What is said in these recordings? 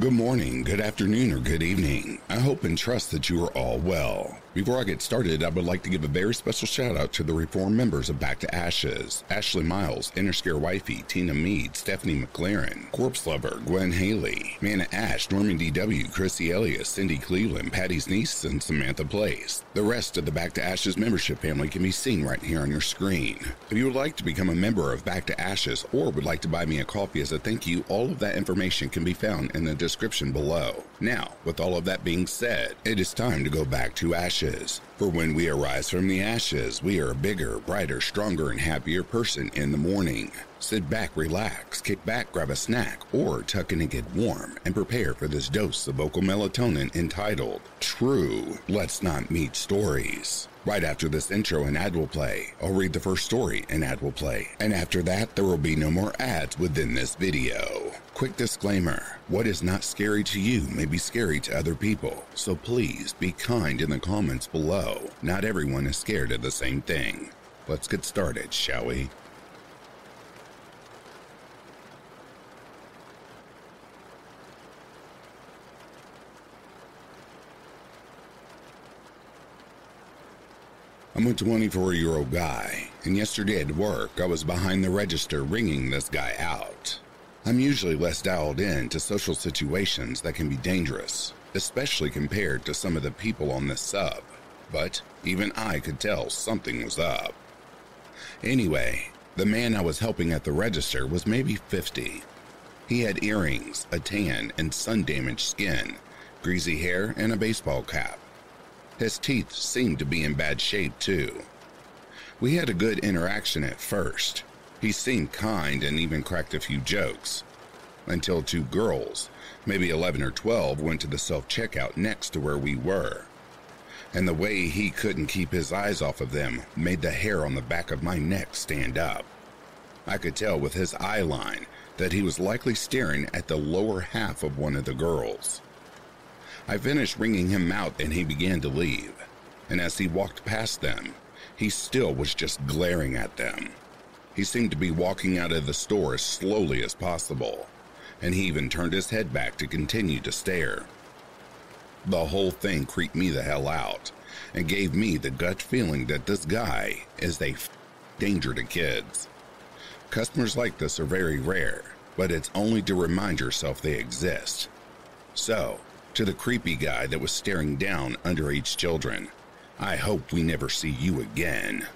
Good morning, good afternoon, or good evening. I hope and trust that you are all well. Before I get started, I would like to give a very special shout out to the reform members of Back to Ashes Ashley Miles, Interscare Wifey, Tina Mead, Stephanie McLaren, Corpse Lover, Gwen Haley, Manna Ash, Norman D.W., Chrissy Elias, Cindy Cleveland, Patty's niece, and Samantha Place. The rest of the Back to Ashes membership family can be seen right here on your screen. If you would like to become a member of Back to Ashes or would like to buy me a coffee as a thank you, all of that information can be found in the description below. Now, with all of that being said, it is time to go back to ashes. Is. For when we arise from the ashes, we are a bigger, brighter, stronger, and happier person in the morning. Sit back, relax, kick back, grab a snack, or tuck in and get warm and prepare for this dose of vocal melatonin entitled True Let's Not Meet Stories. Right after this intro, an ad will play. I'll read the first story, an ad will play. And after that, there will be no more ads within this video. Quick disclaimer what is not scary to you may be scary to other people, so please be kind in the comments below. Not everyone is scared of the same thing. Let's get started, shall we? I'm a 24 year old guy, and yesterday at work I was behind the register ringing this guy out. I'm usually less dialed in to social situations that can be dangerous, especially compared to some of the people on this sub, but even I could tell something was up. Anyway, the man I was helping at the register was maybe 50. He had earrings, a tan, and sun damaged skin, greasy hair, and a baseball cap. His teeth seemed to be in bad shape, too. We had a good interaction at first. He seemed kind and even cracked a few jokes. Until two girls, maybe 11 or 12, went to the self checkout next to where we were. And the way he couldn't keep his eyes off of them made the hair on the back of my neck stand up. I could tell with his eye line that he was likely staring at the lower half of one of the girls. I finished ringing him out and he began to leave. And as he walked past them, he still was just glaring at them. He seemed to be walking out of the store as slowly as possible, and he even turned his head back to continue to stare. The whole thing creeped me the hell out and gave me the gut feeling that this guy is a f- danger to kids. Customers like this are very rare, but it's only to remind yourself they exist. So, to the creepy guy that was staring down underage children. I hope we never see you again.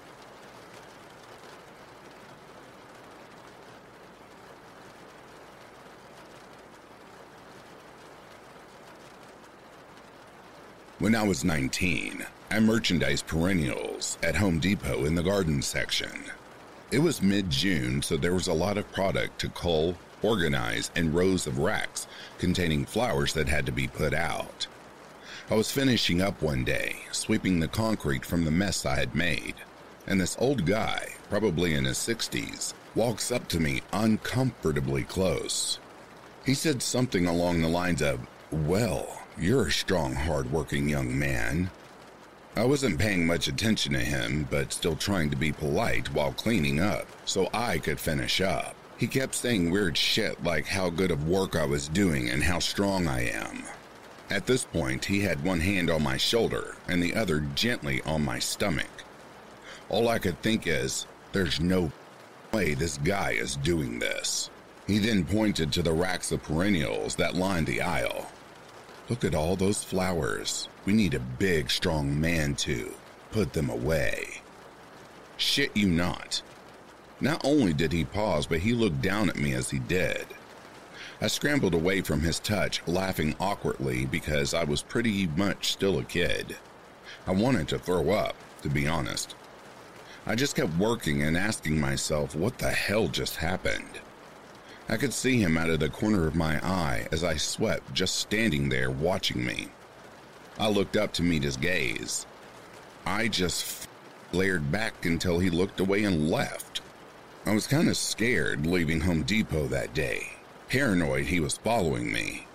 When I was 19, I merchandised perennials at Home Depot in the garden section. It was mid June, so there was a lot of product to cull, organize, and rows of racks containing flowers that had to be put out. I was finishing up one day, sweeping the concrete from the mess I had made, and this old guy, probably in his 60s, walks up to me uncomfortably close. He said something along the lines of, Well, you're a strong, hard-working young man. I wasn't paying much attention to him, but still trying to be polite while cleaning up so I could finish up. He kept saying weird shit like how good of work I was doing and how strong I am. At this point, he had one hand on my shoulder and the other gently on my stomach. All I could think is, there's no way this guy is doing this. He then pointed to the racks of perennials that lined the aisle. Look at all those flowers. We need a big, strong man to put them away. Shit you not. Not only did he pause, but he looked down at me as he did. I scrambled away from his touch, laughing awkwardly because I was pretty much still a kid. I wanted to throw up, to be honest. I just kept working and asking myself what the hell just happened. I could see him out of the corner of my eye as I swept, just standing there watching me. I looked up to meet his gaze. I just glared back until he looked away and left. I was kind of scared leaving Home Depot that day, paranoid he was following me.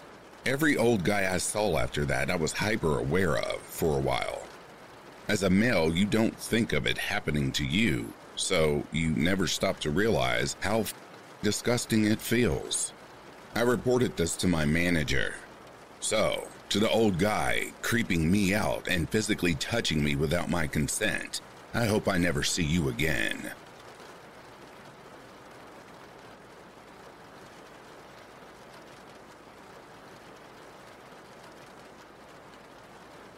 Every old guy I saw after that, I was hyper aware of for a while. As a male, you don't think of it happening to you, so you never stop to realize how disgusting it feels. I reported this to my manager. So, to the old guy creeping me out and physically touching me without my consent, I hope I never see you again.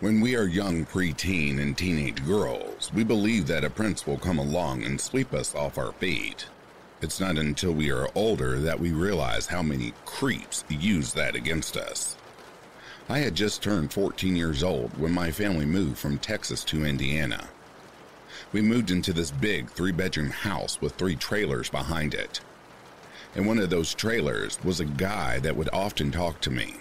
When we are young preteen and teenage girls, we believe that a prince will come along and sweep us off our feet. It's not until we are older that we realize how many creeps use that against us. I had just turned 14 years old when my family moved from Texas to Indiana. We moved into this big three bedroom house with three trailers behind it. In one of those trailers was a guy that would often talk to me.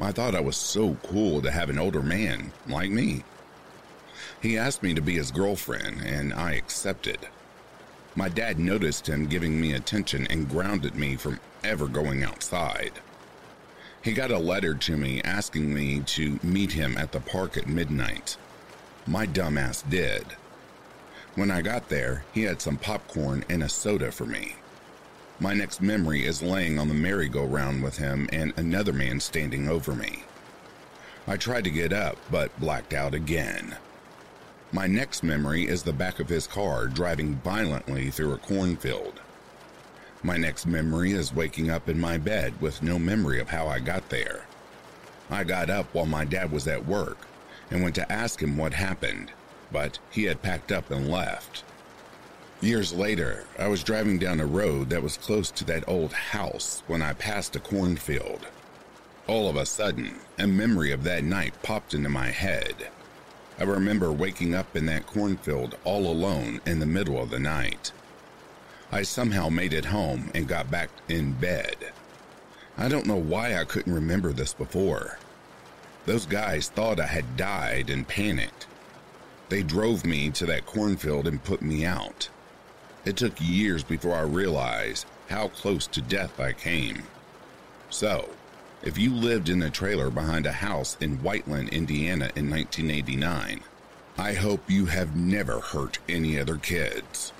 I thought I was so cool to have an older man like me. He asked me to be his girlfriend, and I accepted. My dad noticed him giving me attention and grounded me from ever going outside. He got a letter to me asking me to meet him at the park at midnight. My dumbass did. When I got there, he had some popcorn and a soda for me. My next memory is laying on the merry-go-round with him and another man standing over me. I tried to get up, but blacked out again. My next memory is the back of his car driving violently through a cornfield. My next memory is waking up in my bed with no memory of how I got there. I got up while my dad was at work and went to ask him what happened, but he had packed up and left. Years later, I was driving down a road that was close to that old house when I passed a cornfield. All of a sudden, a memory of that night popped into my head. I remember waking up in that cornfield all alone in the middle of the night. I somehow made it home and got back in bed. I don't know why I couldn't remember this before. Those guys thought I had died and panicked. They drove me to that cornfield and put me out. It took years before I realized how close to death I came. So, if you lived in a trailer behind a house in Whiteland, Indiana in 1989, I hope you have never hurt any other kids.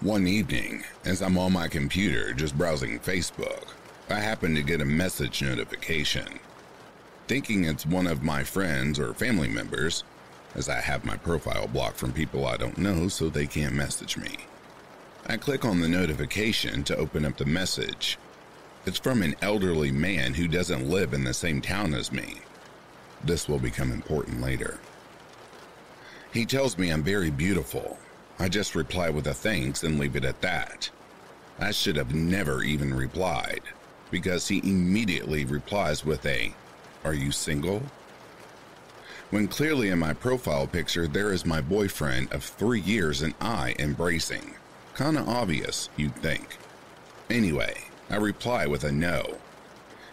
One evening, as I'm on my computer just browsing Facebook, I happen to get a message notification. Thinking it's one of my friends or family members, as I have my profile blocked from people I don't know so they can't message me. I click on the notification to open up the message. It's from an elderly man who doesn't live in the same town as me. This will become important later. He tells me I'm very beautiful. I just reply with a thanks and leave it at that. I should have never even replied because he immediately replies with a, Are you single? When clearly in my profile picture there is my boyfriend of three years and I embracing. Kinda obvious, you'd think. Anyway, I reply with a no.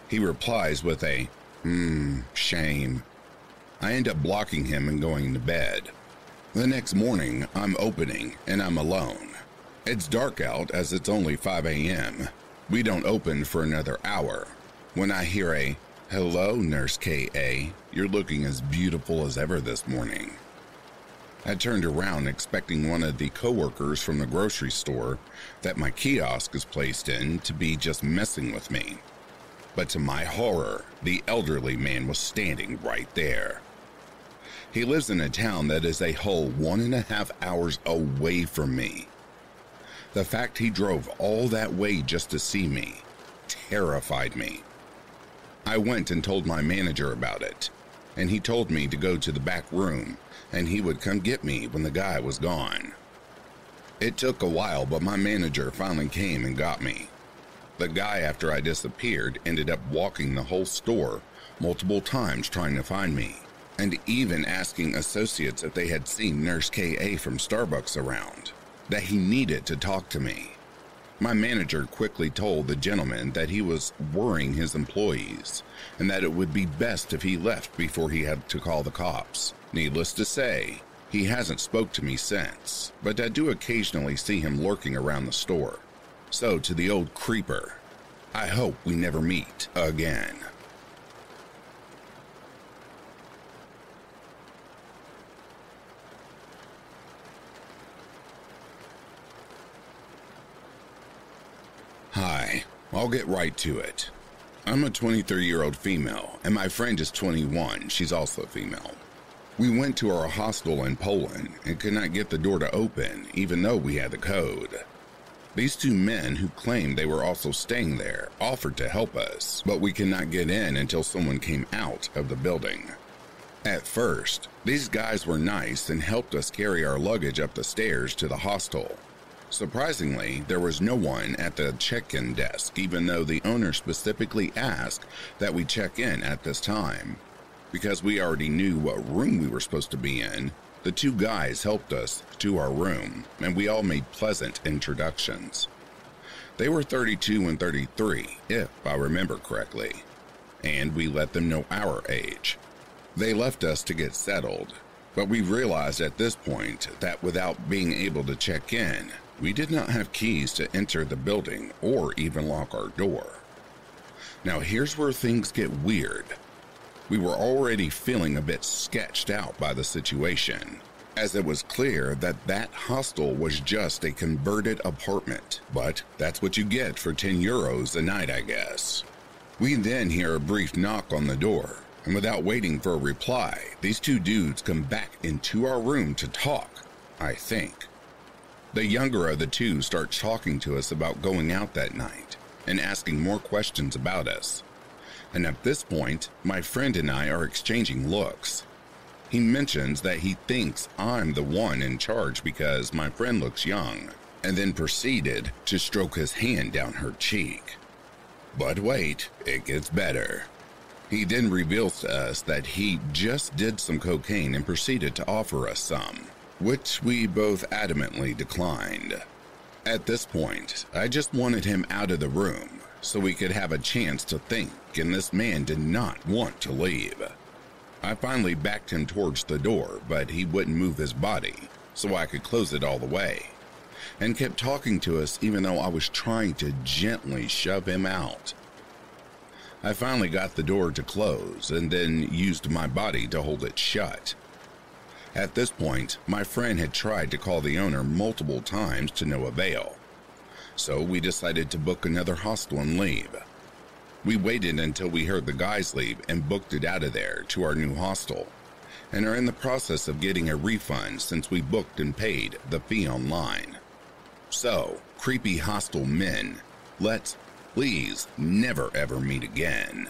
He replies with a, hmm, shame. I end up blocking him and going to bed. The next morning, I'm opening and I'm alone. It's dark out as it's only 5 a.m. We don't open for another hour. When I hear a, Hello, Nurse K.A., you're looking as beautiful as ever this morning. I turned around expecting one of the coworkers from the grocery store that my kiosk is placed in to be just messing with me. But to my horror, the elderly man was standing right there. He lives in a town that is a whole one and a half hours away from me. The fact he drove all that way just to see me terrified me. I went and told my manager about it, and he told me to go to the back room and he would come get me when the guy was gone. It took a while, but my manager finally came and got me. The guy, after I disappeared, ended up walking the whole store multiple times trying to find me, and even asking associates if they had seen Nurse KA from Starbucks around that he needed to talk to me. My manager quickly told the gentleman that he was worrying his employees and that it would be best if he left before he had to call the cops. Needless to say, he hasn't spoke to me since, but I do occasionally see him lurking around the store. So to the old creeper, I hope we never meet again. Hi, I'll get right to it. I'm a 23 year old female, and my friend is 21. She's also a female. We went to our hostel in Poland and could not get the door to open, even though we had the code. These two men who claimed they were also staying there offered to help us, but we could not get in until someone came out of the building. At first, these guys were nice and helped us carry our luggage up the stairs to the hostel. Surprisingly, there was no one at the check in desk, even though the owner specifically asked that we check in at this time. Because we already knew what room we were supposed to be in, the two guys helped us to our room, and we all made pleasant introductions. They were 32 and 33, if I remember correctly, and we let them know our age. They left us to get settled, but we realized at this point that without being able to check in, we did not have keys to enter the building or even lock our door. Now, here's where things get weird. We were already feeling a bit sketched out by the situation, as it was clear that that hostel was just a converted apartment. But that's what you get for 10 euros a night, I guess. We then hear a brief knock on the door, and without waiting for a reply, these two dudes come back into our room to talk, I think. The younger of the two starts talking to us about going out that night and asking more questions about us and at this point, my friend and I are exchanging looks. He mentions that he thinks I'm the one in charge because my friend looks young, and then proceeded to stroke his hand down her cheek. But wait, it gets better. He then reveals to us that he just did some cocaine and proceeded to offer us some, which we both adamantly declined. At this point, I just wanted him out of the room so we could have a chance to think, and this man did not want to leave. I finally backed him towards the door, but he wouldn't move his body, so I could close it all the way, and kept talking to us even though I was trying to gently shove him out. I finally got the door to close and then used my body to hold it shut. At this point, my friend had tried to call the owner multiple times to no avail so we decided to book another hostel and leave. We waited until we heard the guys leave and booked it out of there to our new hostel, and are in the process of getting a refund since we booked and paid the fee online. So, creepy hostel men, let's please never ever meet again.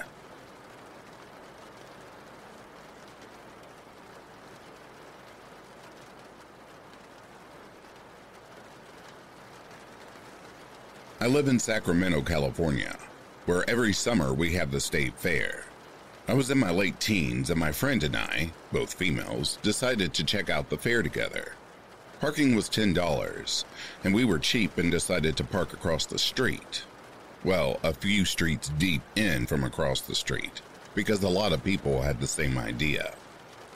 I live in Sacramento, California, where every summer we have the state fair. I was in my late teens, and my friend and I, both females, decided to check out the fair together. Parking was $10, and we were cheap and decided to park across the street. Well, a few streets deep in from across the street, because a lot of people had the same idea.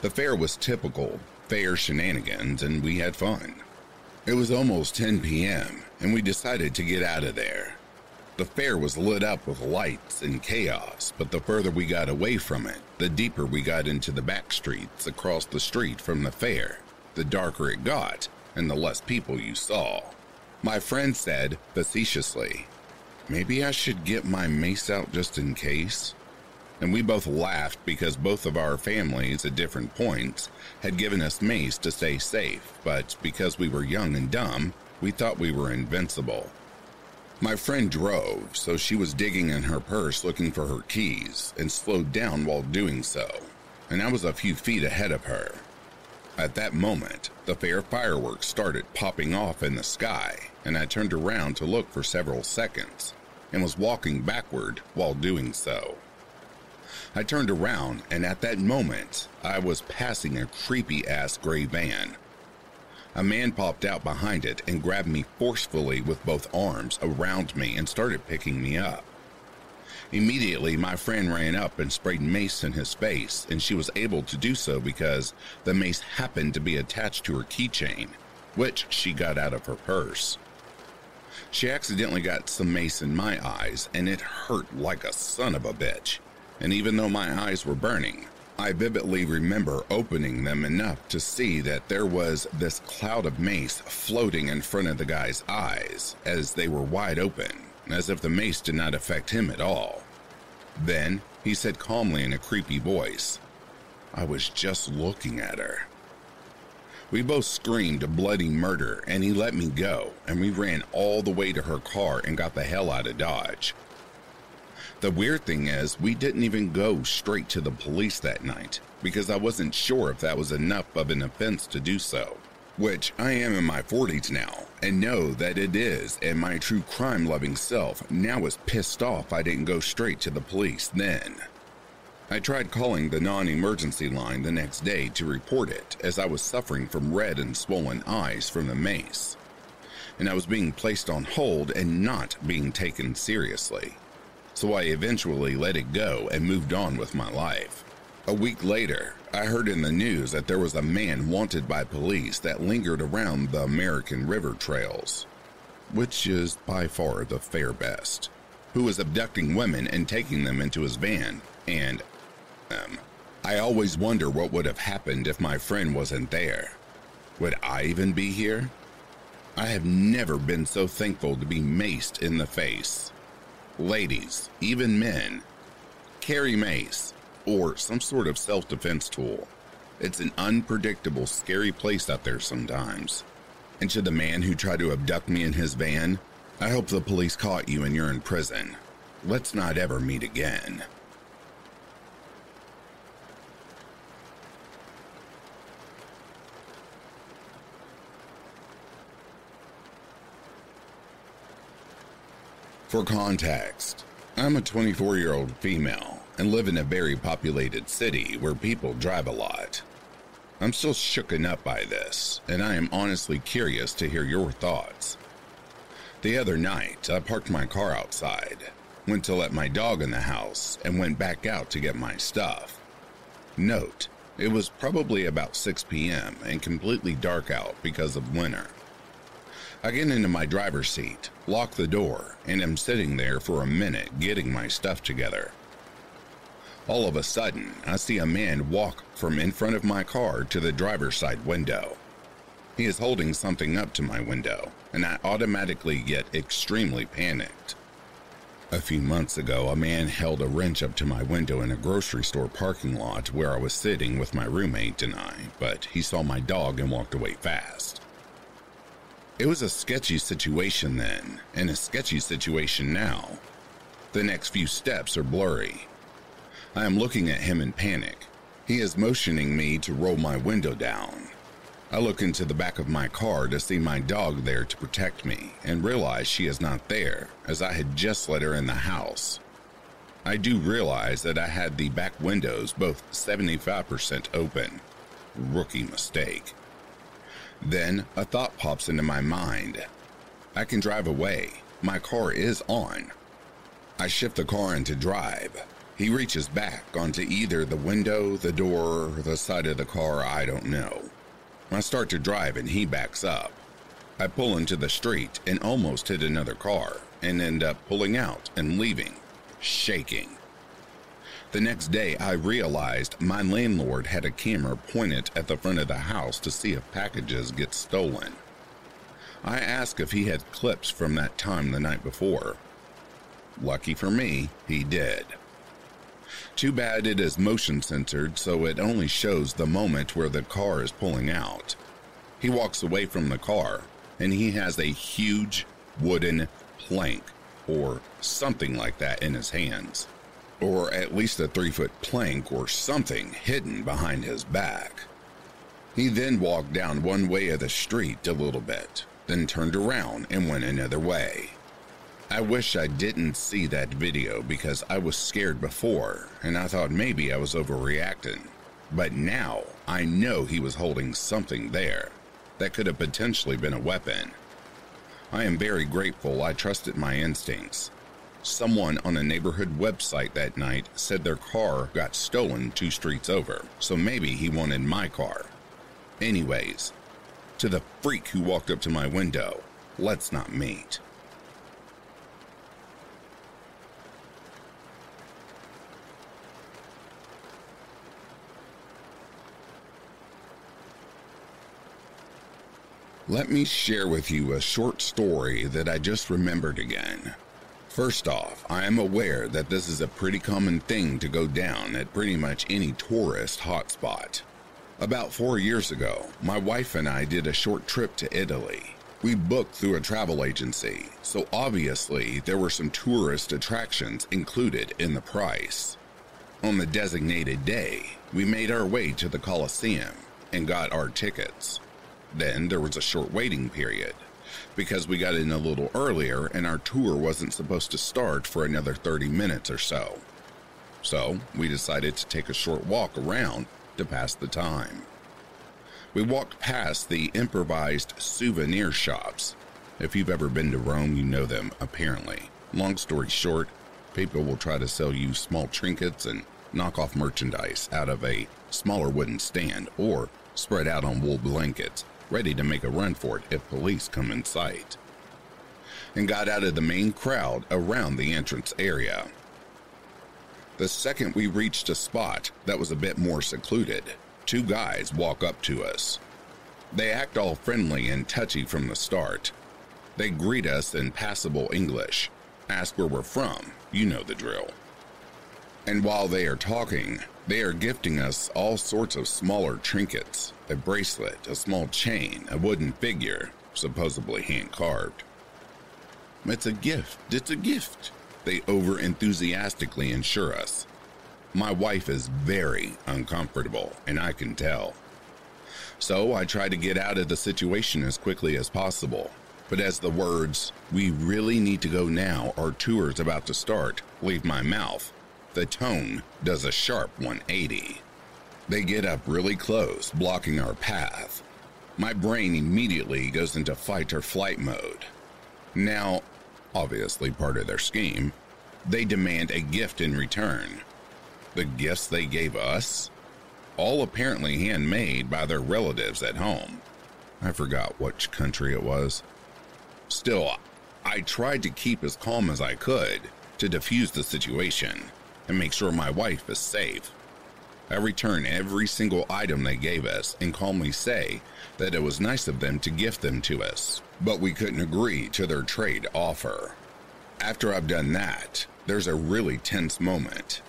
The fair was typical fair shenanigans, and we had fun. It was almost 10 p.m., and we decided to get out of there. The fair was lit up with lights and chaos, but the further we got away from it, the deeper we got into the back streets across the street from the fair, the darker it got, and the less people you saw. My friend said, facetiously, Maybe I should get my mace out just in case and we both laughed because both of our families at different points had given us mace to stay safe, but because we were young and dumb, we thought we were invincible. My friend drove, so she was digging in her purse looking for her keys and slowed down while doing so, and I was a few feet ahead of her. At that moment, the fair fireworks started popping off in the sky, and I turned around to look for several seconds and was walking backward while doing so. I turned around, and at that moment, I was passing a creepy ass gray van. A man popped out behind it and grabbed me forcefully with both arms around me and started picking me up. Immediately, my friend ran up and sprayed mace in his face, and she was able to do so because the mace happened to be attached to her keychain, which she got out of her purse. She accidentally got some mace in my eyes, and it hurt like a son of a bitch and even though my eyes were burning, I vividly remember opening them enough to see that there was this cloud of mace floating in front of the guy's eyes as they were wide open, as if the mace did not affect him at all. Then he said calmly in a creepy voice, I was just looking at her. We both screamed a bloody murder, and he let me go, and we ran all the way to her car and got the hell out of Dodge. The weird thing is, we didn't even go straight to the police that night because I wasn't sure if that was enough of an offense to do so. Which I am in my 40s now and know that it is, and my true crime loving self now is pissed off I didn't go straight to the police then. I tried calling the non emergency line the next day to report it as I was suffering from red and swollen eyes from the mace. And I was being placed on hold and not being taken seriously. So I eventually let it go and moved on with my life. A week later, I heard in the news that there was a man wanted by police that lingered around the American River trails, which is by far the fair best, who was abducting women and taking them into his van and them. I always wonder what would have happened if my friend wasn't there. Would I even be here? I have never been so thankful to be maced in the face. Ladies, even men, carry mace or some sort of self defense tool. It's an unpredictable, scary place out there sometimes. And to the man who tried to abduct me in his van, I hope the police caught you and you're in prison. Let's not ever meet again. For context, I'm a 24 year old female and live in a very populated city where people drive a lot. I'm still shooken up by this, and I am honestly curious to hear your thoughts. The other night, I parked my car outside, went to let my dog in the house, and went back out to get my stuff. Note, it was probably about 6 p.m. and completely dark out because of winter. I get into my driver's seat, lock the door, and am sitting there for a minute getting my stuff together. All of a sudden, I see a man walk from in front of my car to the driver's side window. He is holding something up to my window, and I automatically get extremely panicked. A few months ago, a man held a wrench up to my window in a grocery store parking lot where I was sitting with my roommate and I, but he saw my dog and walked away fast. It was a sketchy situation then, and a sketchy situation now. The next few steps are blurry. I am looking at him in panic. He is motioning me to roll my window down. I look into the back of my car to see my dog there to protect me and realize she is not there, as I had just let her in the house. I do realize that I had the back windows both 75% open. Rookie mistake. Then a thought pops into my mind. I can drive away. My car is on. I shift the car into drive. He reaches back onto either the window, the door, or the side of the car, I don't know. I start to drive and he backs up. I pull into the street and almost hit another car and end up pulling out and leaving, shaking. The next day, I realized my landlord had a camera pointed at the front of the house to see if packages get stolen. I asked if he had clips from that time the night before. Lucky for me, he did. Too bad it is motion censored, so it only shows the moment where the car is pulling out. He walks away from the car, and he has a huge wooden plank or something like that in his hands or at least a three foot plank or something hidden behind his back. He then walked down one way of the street a little bit, then turned around and went another way. I wish I didn't see that video because I was scared before and I thought maybe I was overreacting. But now I know he was holding something there that could have potentially been a weapon. I am very grateful I trusted my instincts Someone on a neighborhood website that night said their car got stolen two streets over, so maybe he wanted my car. Anyways, to the freak who walked up to my window, let's not meet. Let me share with you a short story that I just remembered again. First off, I am aware that this is a pretty common thing to go down at pretty much any tourist hotspot. About four years ago, my wife and I did a short trip to Italy. We booked through a travel agency, so obviously there were some tourist attractions included in the price. On the designated day, we made our way to the Colosseum and got our tickets. Then there was a short waiting period because we got in a little earlier and our tour wasn't supposed to start for another 30 minutes or so. So we decided to take a short walk around to pass the time. We walked past the improvised souvenir shops. If you've ever been to Rome, you know them, apparently. Long story short, people will try to sell you small trinkets and knockoff merchandise out of a smaller wooden stand or spread out on wool blankets, ready to make a run for it if police come in sight. And got out of the main crowd around the entrance area. The second we reached a spot that was a bit more secluded, two guys walk up to us. They act all friendly and touchy from the start. They greet us in passable English, ask where we're from, you know the drill. And while they are talking, they are gifting us all sorts of smaller trinkets a bracelet, a small chain, a wooden figure, supposedly hand carved. It's a gift, it's a gift, they over enthusiastically assure us. My wife is very uncomfortable, and I can tell. So I try to get out of the situation as quickly as possible. But as the words, we really need to go now, our tour's about to start, leave my mouth, the tone does a sharp 180. They get up really close, blocking our path. My brain immediately goes into fight or flight mode. Now, obviously part of their scheme, they demand a gift in return the gifts they gave us, all apparently handmade by their relatives at home. I forgot which country it was. Still, I tried to keep as calm as I could to defuse the situation and make sure my wife is safe. I return every single item they gave us and calmly say that it was nice of them to gift them to us, but we couldn't agree to their trade offer. After I've done that, there's a really tense moment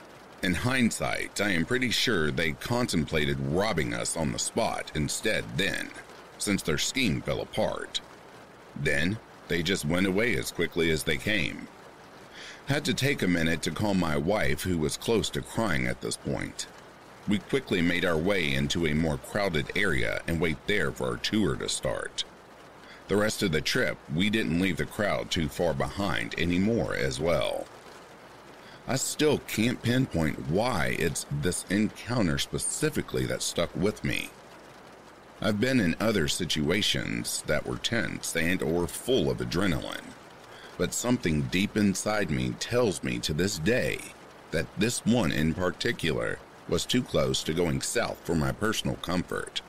in hindsight, I am pretty sure they contemplated robbing us on the spot instead then, since their scheme fell apart. Then, they just went away as quickly as they came. Had to take a minute to calm my wife, who was close to crying at this point. We quickly made our way into a more crowded area and wait there for our tour to start. The rest of the trip, we didn't leave the crowd too far behind anymore as well. I still can't pinpoint why it's this encounter specifically that stuck with me. I've been in other situations that were tense and or full of adrenaline, but something deep inside me tells me to this day that this one in particular was too close to going south for my personal comfort.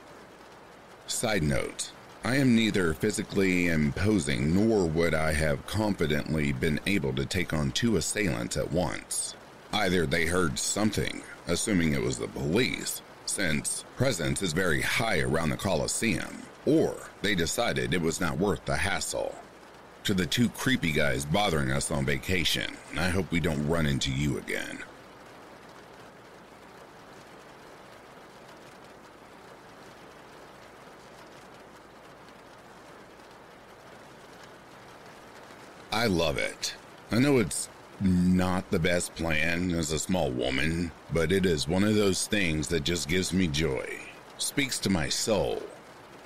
Side note, I am neither physically imposing nor would I have confidently been able to take on two assailants at once. Either they heard something, assuming it was the police, since presence is very high around the Colosseum, or they decided it was not worth the hassle. To the two creepy guys bothering us on vacation, I hope we don't run into you again. I love it. I know it's not the best plan as a small woman, but it is one of those things that just gives me joy. Speaks to my soul.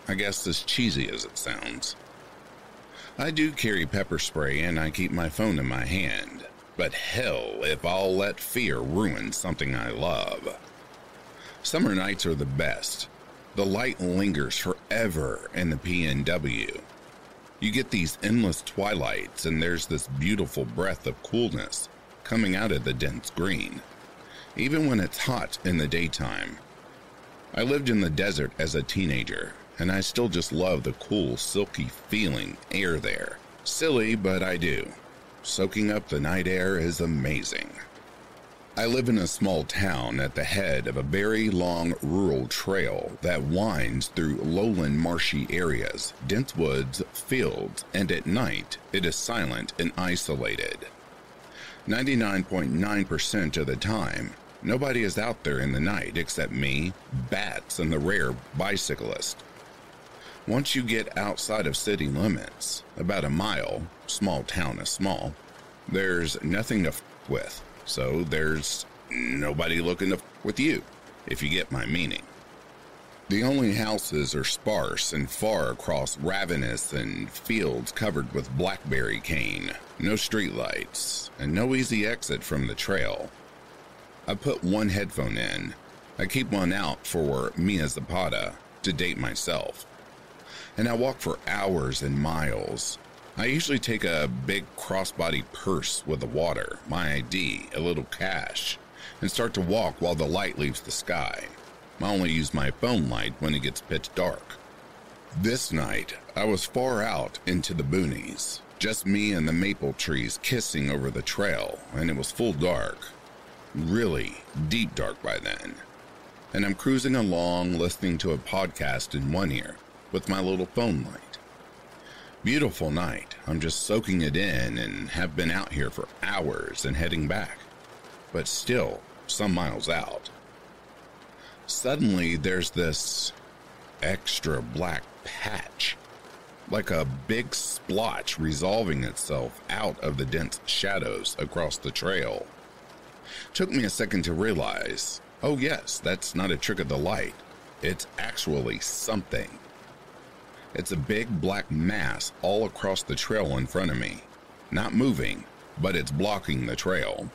I guess as cheesy as it sounds. I do carry pepper spray and I keep my phone in my hand, but hell if I'll let fear ruin something I love. Summer nights are the best. The light lingers forever in the PNW, you get these endless twilights, and there's this beautiful breath of coolness coming out of the dense green, even when it's hot in the daytime. I lived in the desert as a teenager, and I still just love the cool, silky feeling air there. Silly, but I do. Soaking up the night air is amazing. I live in a small town at the head of a very long rural trail that winds through lowland marshy areas, dense woods, fields, and at night it is silent and isolated. 99.9% of the time, nobody is out there in the night except me, bats, and the rare bicyclist. Once you get outside of city limits, about a mile, small town is small, there's nothing to f with, so there's nobody looking to with you, if you get my meaning. The only houses are sparse and far across ravenous and fields covered with blackberry cane, no streetlights, and no easy exit from the trail. I put one headphone in. I keep one out for Mia Zapata to date myself. And I walk for hours and miles. I usually take a big crossbody purse with the water, my ID, a little cash, and start to walk while the light leaves the sky. I only use my phone light when it gets pitch dark. This night, I was far out into the boonies, just me and the maple trees kissing over the trail, and it was full dark. Really deep dark by then. And I'm cruising along listening to a podcast in one ear with my little phone light. Beautiful night. I'm just soaking it in and have been out here for hours and heading back, but still some miles out. Suddenly, there's this extra black patch, like a big splotch resolving itself out of the dense shadows across the trail. Took me a second to realize oh, yes, that's not a trick of the light. It's actually something. It's a big black mass all across the trail in front of me. Not moving, but it's blocking the trail.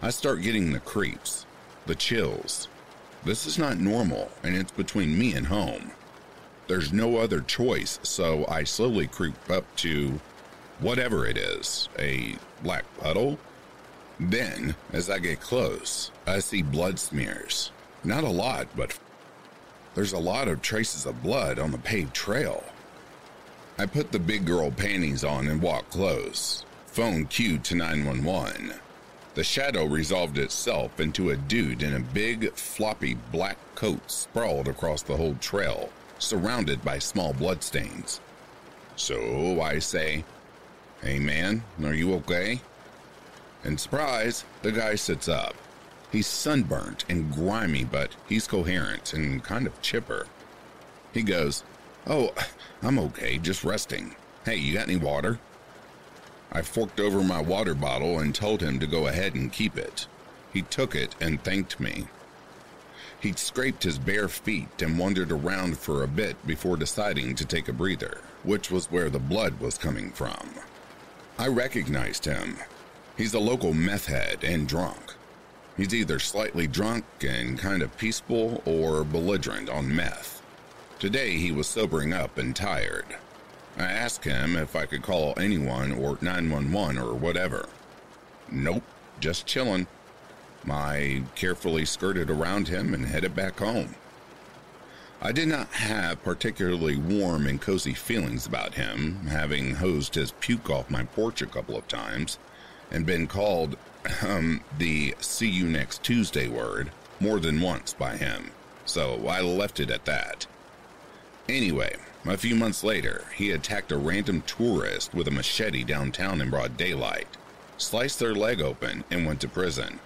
I start getting the creeps, the chills, this is not normal, and it's between me and home. There's no other choice, so I slowly creep up to whatever it is a black puddle? Then, as I get close, I see blood smears. Not a lot, but there's a lot of traces of blood on the paved trail. I put the big girl panties on and walk close. Phone cued to 911. The shadow resolved itself into a dude in a big, floppy black coat sprawled across the whole trail, surrounded by small bloodstains. So I say, Hey man, are you okay? And surprise, the guy sits up. He's sunburnt and grimy, but he's coherent and kind of chipper. He goes, Oh, I'm okay, just resting. Hey, you got any water? I forked over my water bottle and told him to go ahead and keep it. He took it and thanked me. He'd scraped his bare feet and wandered around for a bit before deciding to take a breather, which was where the blood was coming from. I recognized him. He's a local meth head and drunk. He's either slightly drunk and kind of peaceful or belligerent on meth. Today he was sobering up and tired. I asked him if I could call anyone or 911 or whatever. Nope, just chillin'. I carefully skirted around him and headed back home. I did not have particularly warm and cozy feelings about him, having hosed his puke off my porch a couple of times and been called Um, the see you next Tuesday word more than once by him, so I left it at that. Anyway, a few months later, he attacked a random tourist with a machete downtown in broad daylight, sliced their leg open, and went to prison.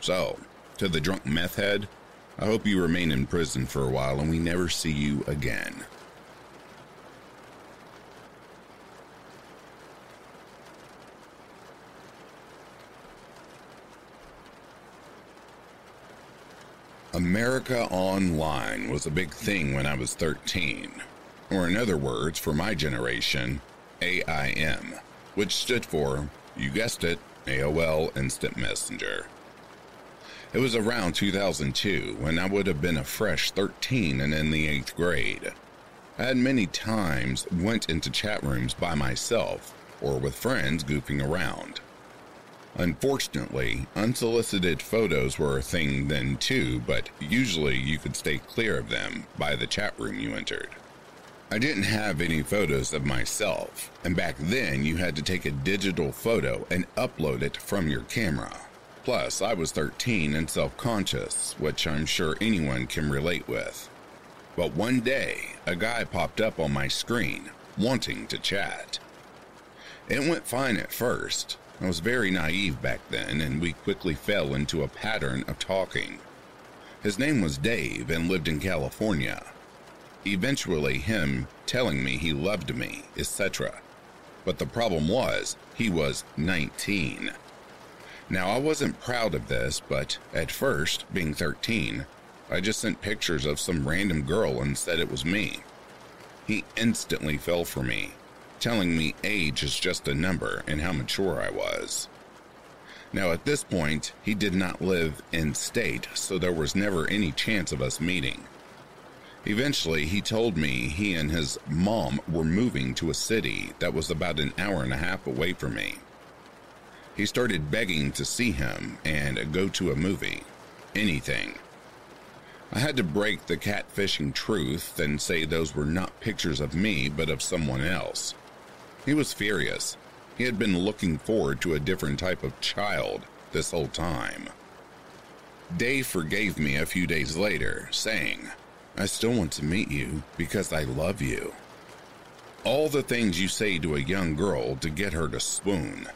So, to the drunk meth head, I hope you remain in prison for a while and we never see you again. America Online was a big thing when I was 13 or in other words, for my generation, AIM, which stood for, you guessed it, AOL Instant Messenger. It was around 2002 when I would have been a fresh 13 and in the 8th grade. I had many times went into chat rooms by myself or with friends goofing around. Unfortunately, unsolicited photos were a thing then too, but usually you could stay clear of them by the chat room you entered. I didn't have any photos of myself, and back then you had to take a digital photo and upload it from your camera. Plus, I was 13 and self conscious, which I'm sure anyone can relate with. But one day, a guy popped up on my screen, wanting to chat. It went fine at first. I was very naive back then, and we quickly fell into a pattern of talking. His name was Dave and lived in California. Eventually, him telling me he loved me, etc. But the problem was, he was 19. Now, I wasn't proud of this, but at first, being 13, I just sent pictures of some random girl and said it was me. He instantly fell for me, telling me age is just a number and how mature I was. Now, at this point, he did not live in state, so there was never any chance of us meeting. Eventually, he told me he and his mom were moving to a city that was about an hour and a half away from me. He started begging to see him and go to a movie. Anything. I had to break the catfishing truth and say those were not pictures of me, but of someone else. He was furious he had been looking forward to a different type of child this whole time. Dave forgave me a few days later, saying, I still want to meet you because I love you. All the things you say to a young girl to get her to swoon.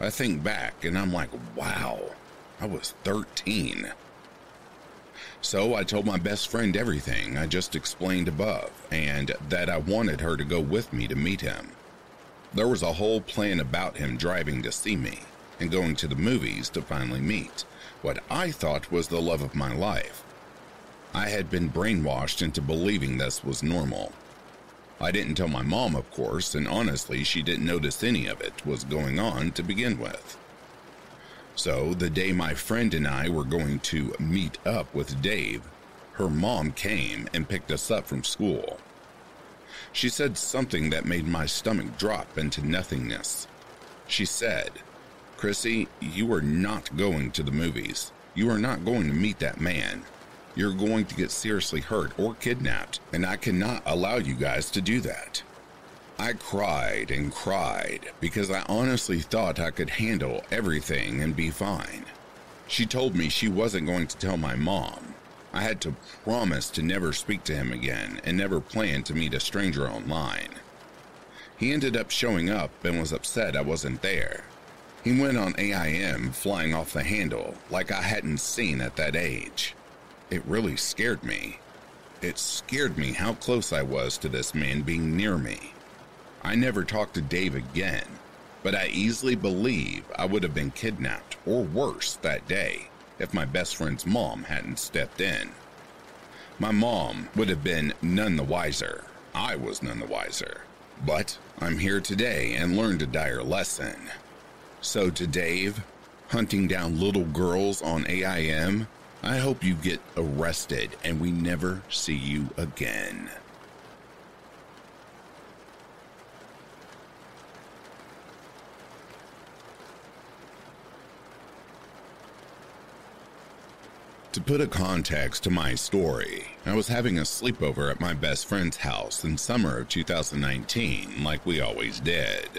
I think back and I'm like, wow, I was 13. So I told my best friend everything I just explained above and that I wanted her to go with me to meet him. There was a whole plan about him driving to see me and going to the movies to finally meet what I thought was the love of my life. I had been brainwashed into believing this was normal. I didn't tell my mom, of course, and honestly, she didn't notice any of it was going on to begin with. So, the day my friend and I were going to meet up with Dave, her mom came and picked us up from school. She said something that made my stomach drop into nothingness. She said, Chrissy, you are not going to the movies. You are not going to meet that man. You're going to get seriously hurt or kidnapped, and I cannot allow you guys to do that. I cried and cried because I honestly thought I could handle everything and be fine. She told me she wasn't going to tell my mom, I had to promise to never speak to him again and never plan to meet a stranger online. He ended up showing up and was upset I wasn't there. He went on AIM flying off the handle like I hadn't seen at that age. It really scared me. It scared me how close I was to this man being near me. I never talked to Dave again, but I easily believe I would have been kidnapped or worse that day if my best friend's mom hadn't stepped in. My mom would have been none the wiser. I was none the wiser. But I'm here today and learned a dire lesson. So, to Dave, hunting down little girls on AIM, I hope you get arrested and we never see you again. To put a context to my story, I was having a sleepover at my best friend's house in summer of 2019, like we always did.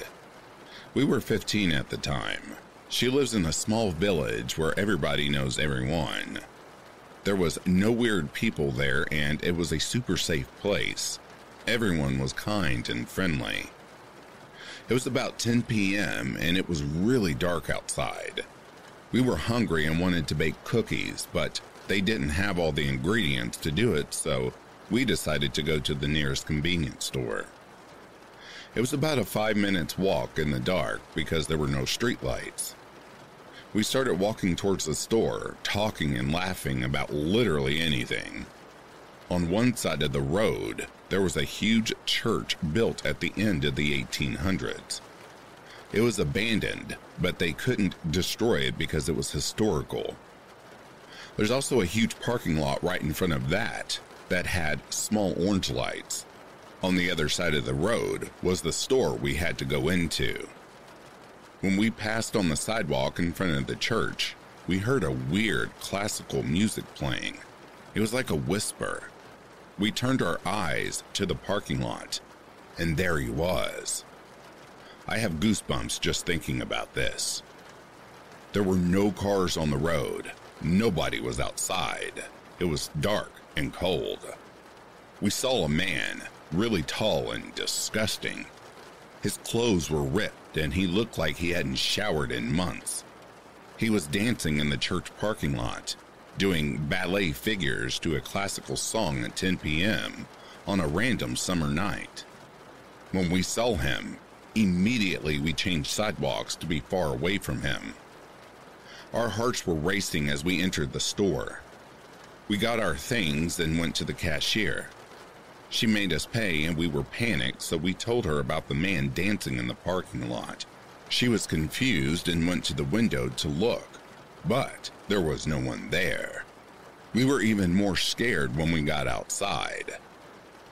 We were 15 at the time. She lives in a small village where everybody knows everyone. There was no weird people there, and it was a super safe place. Everyone was kind and friendly. It was about 10 p.m., and it was really dark outside. We were hungry and wanted to bake cookies, but they didn't have all the ingredients to do it, so we decided to go to the nearest convenience store. It was about a five minutes walk in the dark because there were no streetlights. We started walking towards the store, talking and laughing about literally anything. On one side of the road, there was a huge church built at the end of the 1800s. It was abandoned, but they couldn't destroy it because it was historical. There's also a huge parking lot right in front of that that had small orange lights. On the other side of the road was the store we had to go into. When we passed on the sidewalk in front of the church, we heard a weird classical music playing. It was like a whisper. We turned our eyes to the parking lot, and there he was. I have goosebumps just thinking about this. There were no cars on the road. Nobody was outside. It was dark and cold. We saw a man, really tall and disgusting. His clothes were ripped and he looked like he hadn't showered in months. He was dancing in the church parking lot, doing ballet figures to a classical song at 10 p.m. on a random summer night. When we saw him, immediately we changed sidewalks to be far away from him. Our hearts were racing as we entered the store. We got our things and went to the cashier. She made us pay and we were panicked, so we told her about the man dancing in the parking lot. She was confused and went to the window to look, but there was no one there. We were even more scared when we got outside.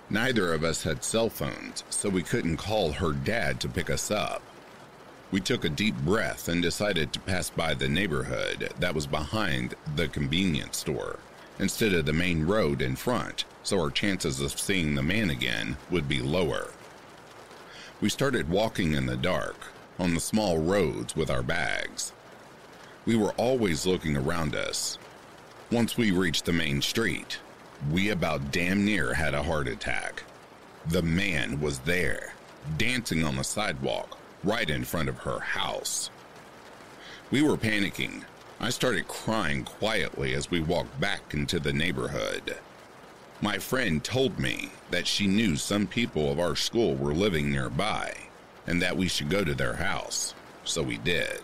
Neither of us had cell phones, so we couldn't call her dad to pick us up. We took a deep breath and decided to pass by the neighborhood that was behind the convenience store instead of the main road in front, so our chances of seeing the man again would be lower. We started walking in the dark on the small roads with our bags. We were always looking around us. Once we reached the main street, we about damn near had a heart attack. The man was there, dancing on the sidewalk right in front of her house. We were panicking, I started crying quietly as we walked back into the neighborhood. My friend told me that she knew some people of our school were living nearby and that we should go to their house, so we did.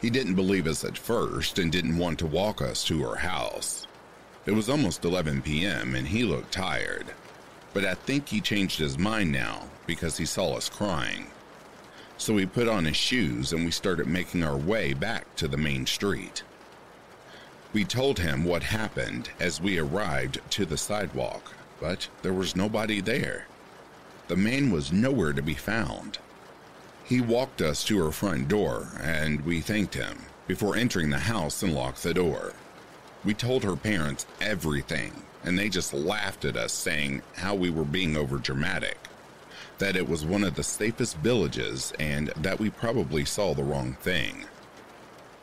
He didn't believe us at first and didn't want to walk us to her house. It was almost 11 p.m. and he looked tired, but I think he changed his mind now because he saw us crying so we put on his shoes and we started making our way back to the main street. We told him what happened as we arrived to the sidewalk, but there was nobody there. The man was nowhere to be found. He walked us to our front door and we thanked him before entering the house and locked the door. We told her parents everything and they just laughed at us saying how we were being overdramatic that it was one of the safest villages and that we probably saw the wrong thing.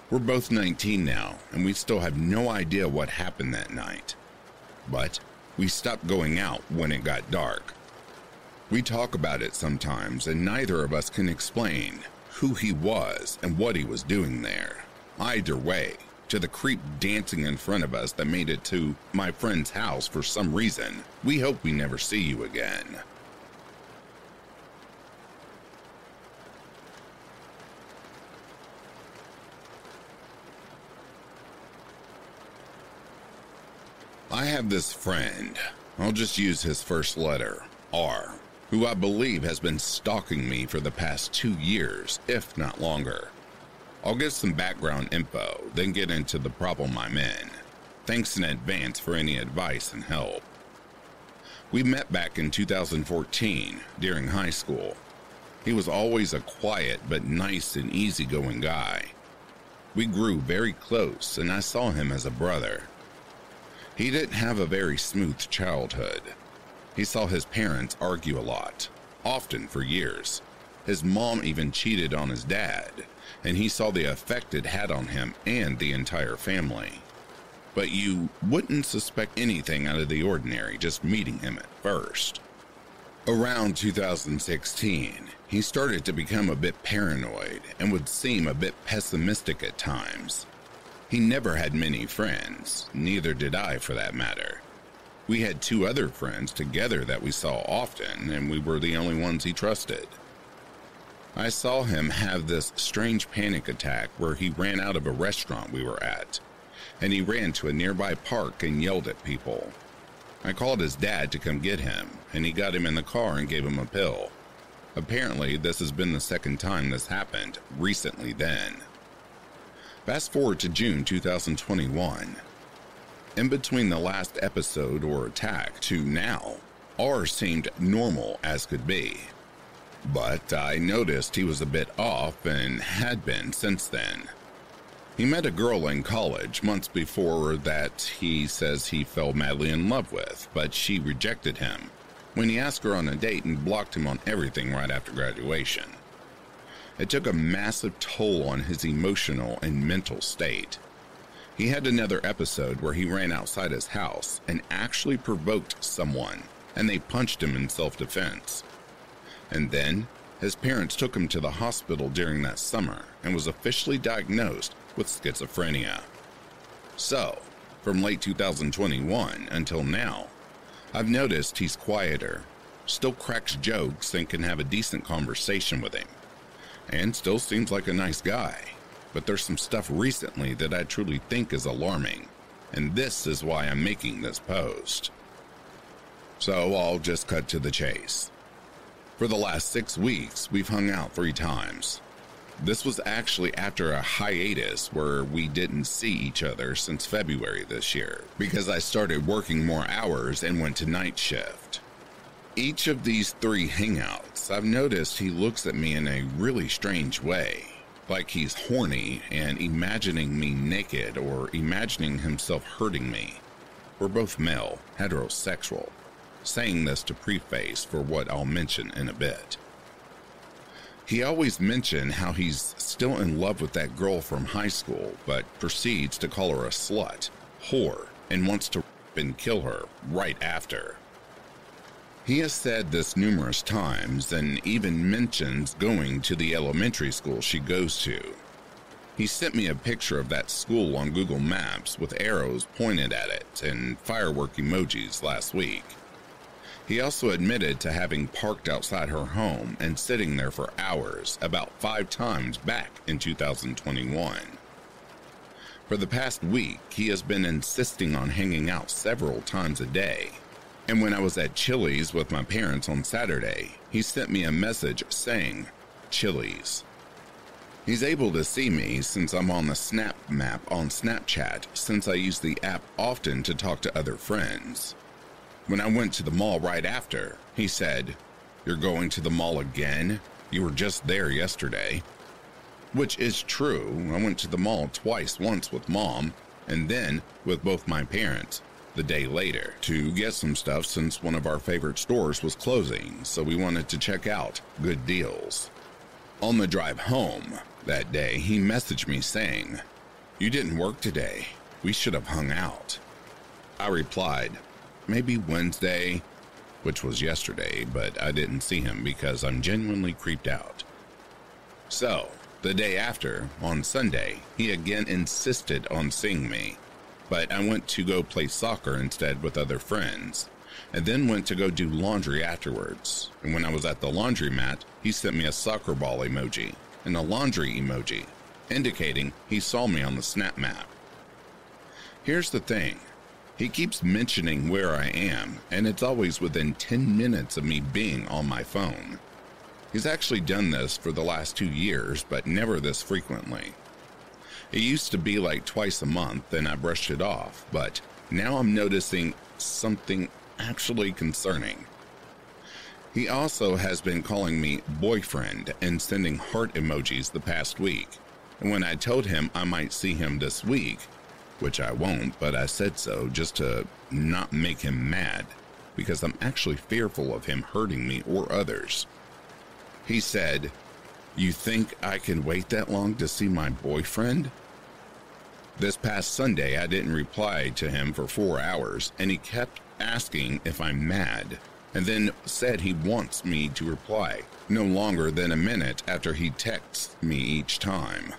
We're both 19 now, and we still have no idea what happened that night. But we stopped going out when it got dark. We talk about it sometimes, and neither of us can explain who he was and what he was doing there. Either way, to the creep dancing in front of us that made it to my friend's house for some reason, we hope we never see you again. I have this friend, I'll just use his first letter, R, who I believe has been stalking me for the past two years, if not longer. I'll give some background info, then get into the problem I'm in. Thanks in advance for any advice and help. We met back in 2014 during high school. He was always a quiet but nice and easygoing guy. We grew very close, and I saw him as a brother. He didn't have a very smooth childhood. He saw his parents argue a lot, often for years. His mom even cheated on his dad, and he saw the effect it had on him and the entire family. But you wouldn't suspect anything out of the ordinary just meeting him at first. Around 2016, he started to become a bit paranoid and would seem a bit pessimistic at times. He never had many friends, neither did I for that matter. We had two other friends together that we saw often, and we were the only ones he trusted. I saw him have this strange panic attack where he ran out of a restaurant we were at, and he ran to a nearby park and yelled at people. I called his dad to come get him, and he got him in the car and gave him a pill. Apparently, this has been the second time this happened, recently then. Fast forward to June 2021. In between the last episode or attack to now, R seemed normal as could be. But I noticed he was a bit off and had been since then. He met a girl in college months before that he says he fell madly in love with, but she rejected him when he asked her on a date and blocked him on everything right after graduation. It took a massive toll on his emotional and mental state. He had another episode where he ran outside his house and actually provoked someone, and they punched him in self defense. And then his parents took him to the hospital during that summer and was officially diagnosed with schizophrenia. So, from late 2021 until now, I've noticed he's quieter, still cracks jokes and can have a decent conversation with him, and still seems like a nice guy. But there's some stuff recently that I truly think is alarming, and this is why I'm making this post. So I'll just cut to the chase. For the last six weeks, we've hung out three times. This was actually after a hiatus where we didn't see each other since February this year because I started working more hours and went to night shift. Each of these three hangouts, I've noticed he looks at me in a really strange way, like he's horny and imagining me naked or imagining himself hurting me. We're both male, heterosexual, saying this to preface for what I'll mention in a bit. He always mentioned how he's still in love with that girl from high school, but proceeds to call her a slut, whore, and wants to and kill her right after. He has said this numerous times and even mentions going to the elementary school she goes to. He sent me a picture of that school on Google Maps with arrows pointed at it and firework emojis last week. He also admitted to having parked outside her home and sitting there for hours about five times back in 2021. For the past week, he has been insisting on hanging out several times a day. And when I was at Chili's with my parents on Saturday, he sent me a message saying, Chili's. He's able to see me since I'm on the Snap map on Snapchat, since I use the app often to talk to other friends. When I went to the mall right after, he said, You're going to the mall again? You were just there yesterday. Which is true. I went to the mall twice, once with mom, and then with both my parents the day later to get some stuff since one of our favorite stores was closing, so we wanted to check out good deals. On the drive home that day, he messaged me saying, You didn't work today. We should have hung out. I replied, maybe Wednesday, which was yesterday, but I didn't see him because I'm genuinely creeped out. So, the day after, on Sunday, he again insisted on seeing me, but I went to go play soccer instead with other friends, and then went to go do laundry afterwards. And when I was at the laundromat, he sent me a soccer ball emoji and a laundry emoji, indicating he saw me on the snap map. Here's the thing he keeps mentioning where I am, and it's always within 10 minutes of me being on my phone. He's actually done this for the last two years, but never this frequently. It used to be like twice a month, and I brushed it off, but now I'm noticing something actually concerning. He also has been calling me boyfriend and sending heart emojis the past week. And when I told him I might see him this week, which I won't, but I said so just to not make him mad, because I'm actually fearful of him hurting me or others. He said, You think I can wait that long to see my boyfriend? This past Sunday, I didn't reply to him for four hours, and he kept asking if I'm mad, and then said he wants me to reply no longer than a minute after he texts me each time.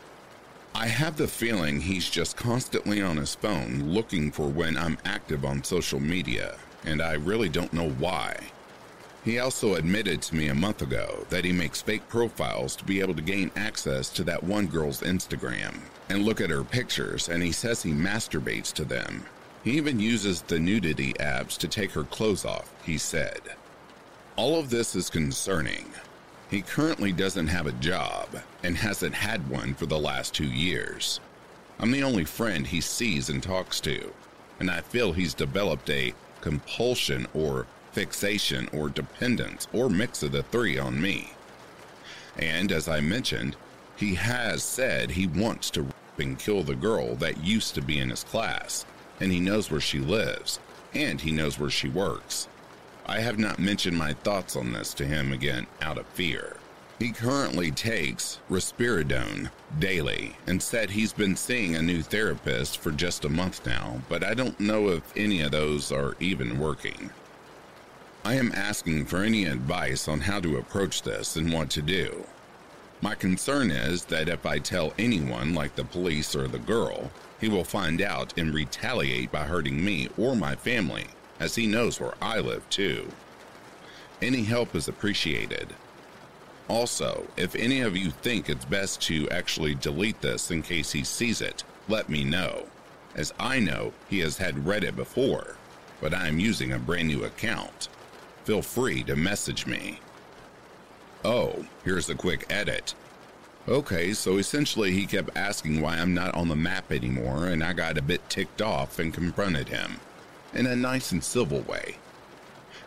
I have the feeling he's just constantly on his phone looking for when I'm active on social media, and I really don't know why. He also admitted to me a month ago that he makes fake profiles to be able to gain access to that one girl's Instagram and look at her pictures, and he says he masturbates to them. He even uses the nudity apps to take her clothes off, he said. All of this is concerning, he currently doesn't have a job and hasn't had one for the last two years. I'm the only friend he sees and talks to, and I feel he's developed a compulsion or fixation or dependence or mix of the three on me. And as I mentioned, he has said he wants to and kill the girl that used to be in his class, and he knows where she lives, and he knows where she works. I have not mentioned my thoughts on this to him again out of fear. He currently takes risperidone daily and said he's been seeing a new therapist for just a month now, but I don't know if any of those are even working. I am asking for any advice on how to approach this and what to do. My concern is that if I tell anyone, like the police or the girl, he will find out and retaliate by hurting me or my family, as he knows where I live too. Any help is appreciated. Also, if any of you think it's best to actually delete this in case he sees it, let me know, as I know he has had read it before, but I am using a brand new account. Feel free to message me. Oh, here's a quick edit. Okay, so essentially he kept asking why I'm not on the map anymore, and I got a bit ticked off and confronted him in a nice and civil way.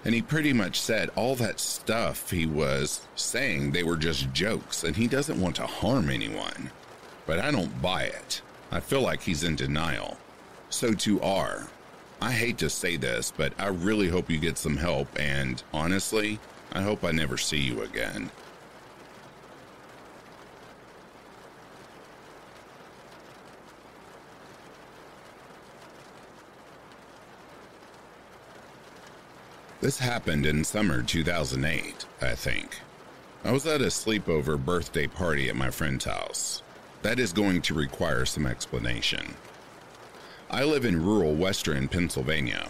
And he pretty much said all that stuff he was saying they were just jokes and he doesn't want to harm anyone. But I don't buy it. I feel like he's in denial. So to R, I hate to say this, but I really hope you get some help and honestly, I hope I never see you again. This happened in summer 2008, I think. I was at a sleepover birthday party at my friend's house. That is going to require some explanation. I live in rural western Pennsylvania,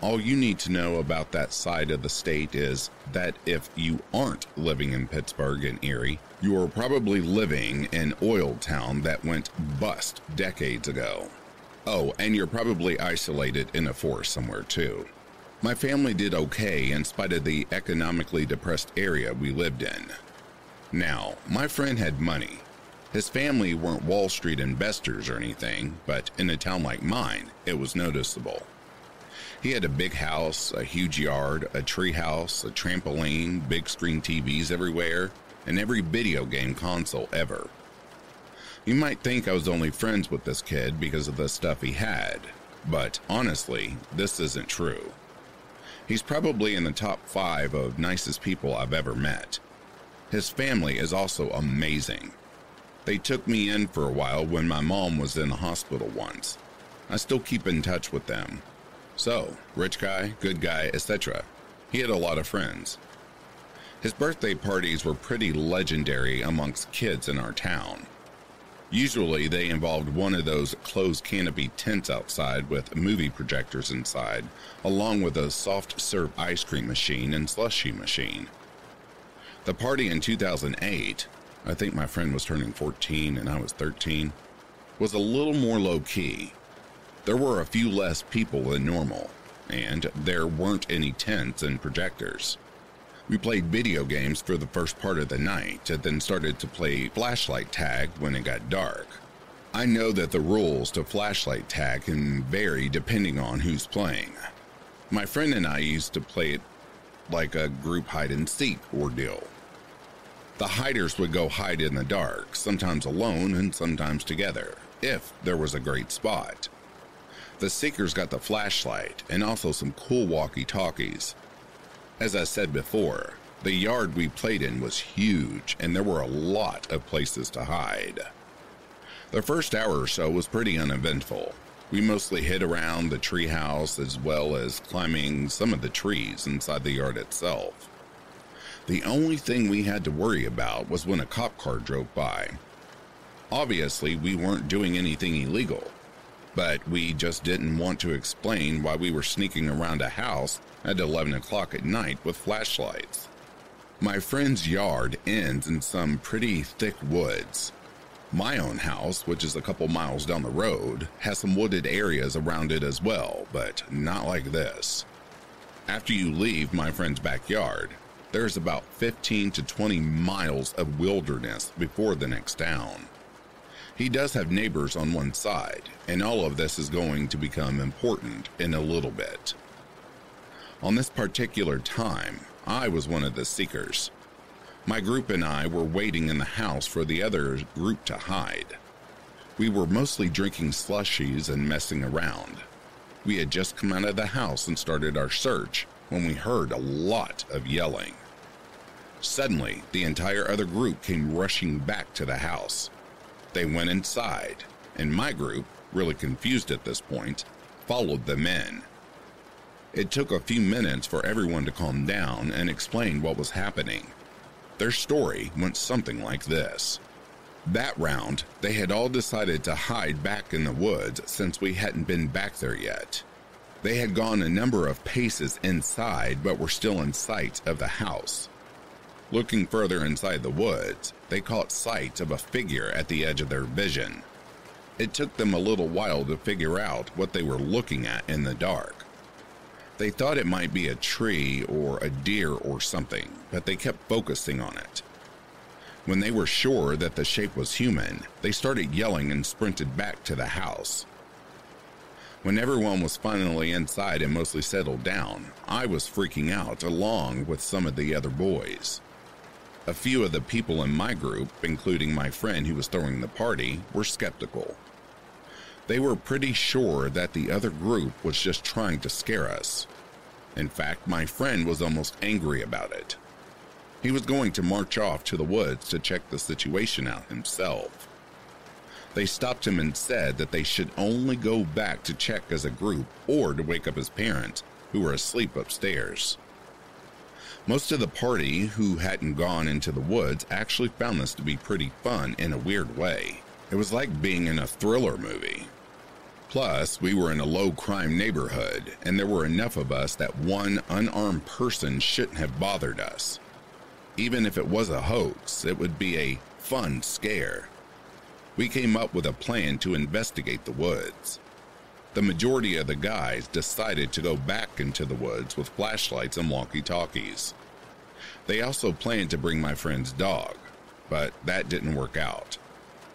all you need to know about that side of the state is that if you aren't living in Pittsburgh and Erie, you are probably living in oil town that went bust decades ago. Oh, and you're probably isolated in a forest somewhere too. My family did okay in spite of the economically depressed area we lived in. Now, my friend had money. His family weren't Wall Street investors or anything, but in a town like mine, it was noticeable. He had a big house, a huge yard, a tree house, a trampoline, big screen TVs everywhere, and every video game console ever. You might think I was only friends with this kid because of the stuff he had, but honestly, this isn't true. He's probably in the top five of nicest people I've ever met. His family is also amazing. They took me in for a while when my mom was in the hospital once. I still keep in touch with them, so, rich guy, good guy, etc. He had a lot of friends. His birthday parties were pretty legendary amongst kids in our town. Usually, they involved one of those closed canopy tents outside with movie projectors inside, along with a soft serve ice cream machine and slushy machine. The party in 2008, I think my friend was turning 14 and I was 13, was a little more low key there were a few less people than normal, and there weren't any tents and projectors. We played video games for the first part of the night and then started to play flashlight tag when it got dark. I know that the rules to flashlight tag can vary depending on who's playing. My friend and I used to play it like a group hide and seek ordeal. The hiders would go hide in the dark, sometimes alone and sometimes together, if there was a great spot. The Seekers got the flashlight and also some cool walkie talkies. As I said before, the yard we played in was huge and there were a lot of places to hide. The first hour or so was pretty uneventful. We mostly hid around the treehouse as well as climbing some of the trees inside the yard itself. The only thing we had to worry about was when a cop car drove by. Obviously, we weren't doing anything illegal, but we just didn't want to explain why we were sneaking around a house at 11 o'clock at night with flashlights. My friend's yard ends in some pretty thick woods. My own house, which is a couple miles down the road, has some wooded areas around it as well, but not like this. After you leave my friend's backyard, there's about 15 to 20 miles of wilderness before the next town. He does have neighbors on one side, and all of this is going to become important in a little bit. On this particular time, I was one of the seekers. My group and I were waiting in the house for the other group to hide. We were mostly drinking slushies and messing around. We had just come out of the house and started our search when we heard a lot of yelling. Suddenly, the entire other group came rushing back to the house. They went inside, and my group, really confused at this point, followed them in. It took a few minutes for everyone to calm down and explain what was happening. Their story went something like this. That round, they had all decided to hide back in the woods since we hadn't been back there yet. They had gone a number of paces inside but were still in sight of the house. Looking further inside the woods, they caught sight of a figure at the edge of their vision. It took them a little while to figure out what they were looking at in the dark. They thought it might be a tree or a deer or something, but they kept focusing on it. When they were sure that the shape was human, they started yelling and sprinted back to the house. When everyone was finally inside and mostly settled down, I was freaking out along with some of the other boys. A few of the people in my group, including my friend who was throwing the party, were skeptical. They were pretty sure that the other group was just trying to scare us. In fact, my friend was almost angry about it. He was going to march off to the woods to check the situation out himself. They stopped him and said that they should only go back to check as a group or to wake up his parents, who were asleep upstairs. Most of the party who hadn't gone into the woods actually found this to be pretty fun in a weird way. It was like being in a thriller movie. Plus, we were in a low crime neighborhood, and there were enough of us that one unarmed person shouldn't have bothered us. Even if it was a hoax, it would be a fun scare. We came up with a plan to investigate the woods. The majority of the guys decided to go back into the woods with flashlights and walkie talkies. They also planned to bring my friend's dog, but that didn't work out.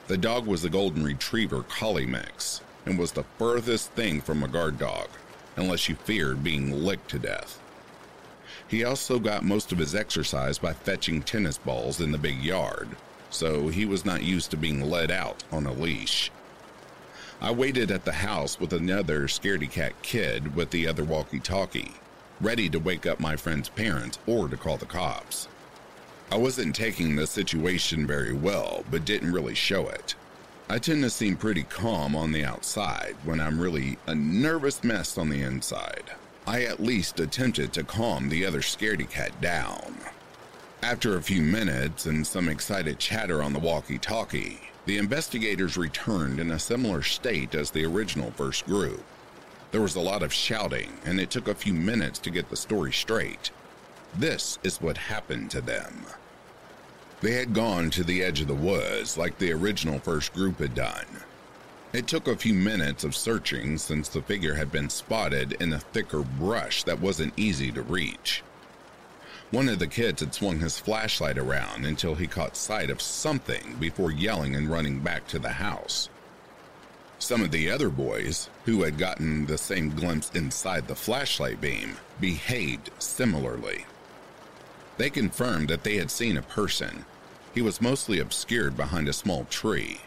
The dog was a golden retriever collie mix, and was the furthest thing from a guard dog, unless you feared being licked to death. He also got most of his exercise by fetching tennis balls in the big yard, so he was not used to being led out on a leash. I waited at the house with another scaredy cat kid with the other walkie talkie, ready to wake up my friend's parents or to call the cops. I wasn't taking the situation very well, but didn't really show it. I tend to seem pretty calm on the outside when I'm really a nervous mess on the inside. I at least attempted to calm the other scaredy cat down. After a few minutes and some excited chatter on the walkie talkie, the investigators returned in a similar state as the original first group. There was a lot of shouting, and it took a few minutes to get the story straight. This is what happened to them. They had gone to the edge of the woods like the original first group had done. It took a few minutes of searching since the figure had been spotted in a thicker brush that wasn't easy to reach. One of the kids had swung his flashlight around until he caught sight of something before yelling and running back to the house. Some of the other boys, who had gotten the same glimpse inside the flashlight beam, behaved similarly. They confirmed that they had seen a person, he was mostly obscured behind a small tree.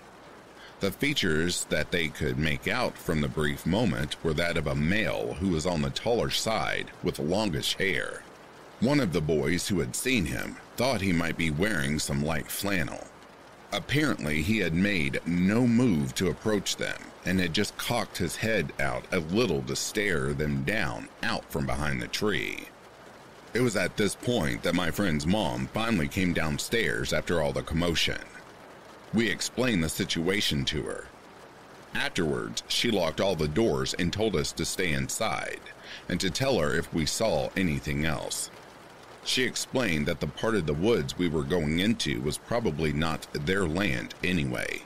The features that they could make out from the brief moment were that of a male who was on the taller side with longish hair. One of the boys who had seen him thought he might be wearing some light flannel. Apparently, he had made no move to approach them and had just cocked his head out a little to stare them down out from behind the tree. It was at this point that my friend's mom finally came downstairs after all the commotion. We explained the situation to her. Afterwards, she locked all the doors and told us to stay inside and to tell her if we saw anything else. She explained that the part of the woods we were going into was probably not their land anyway.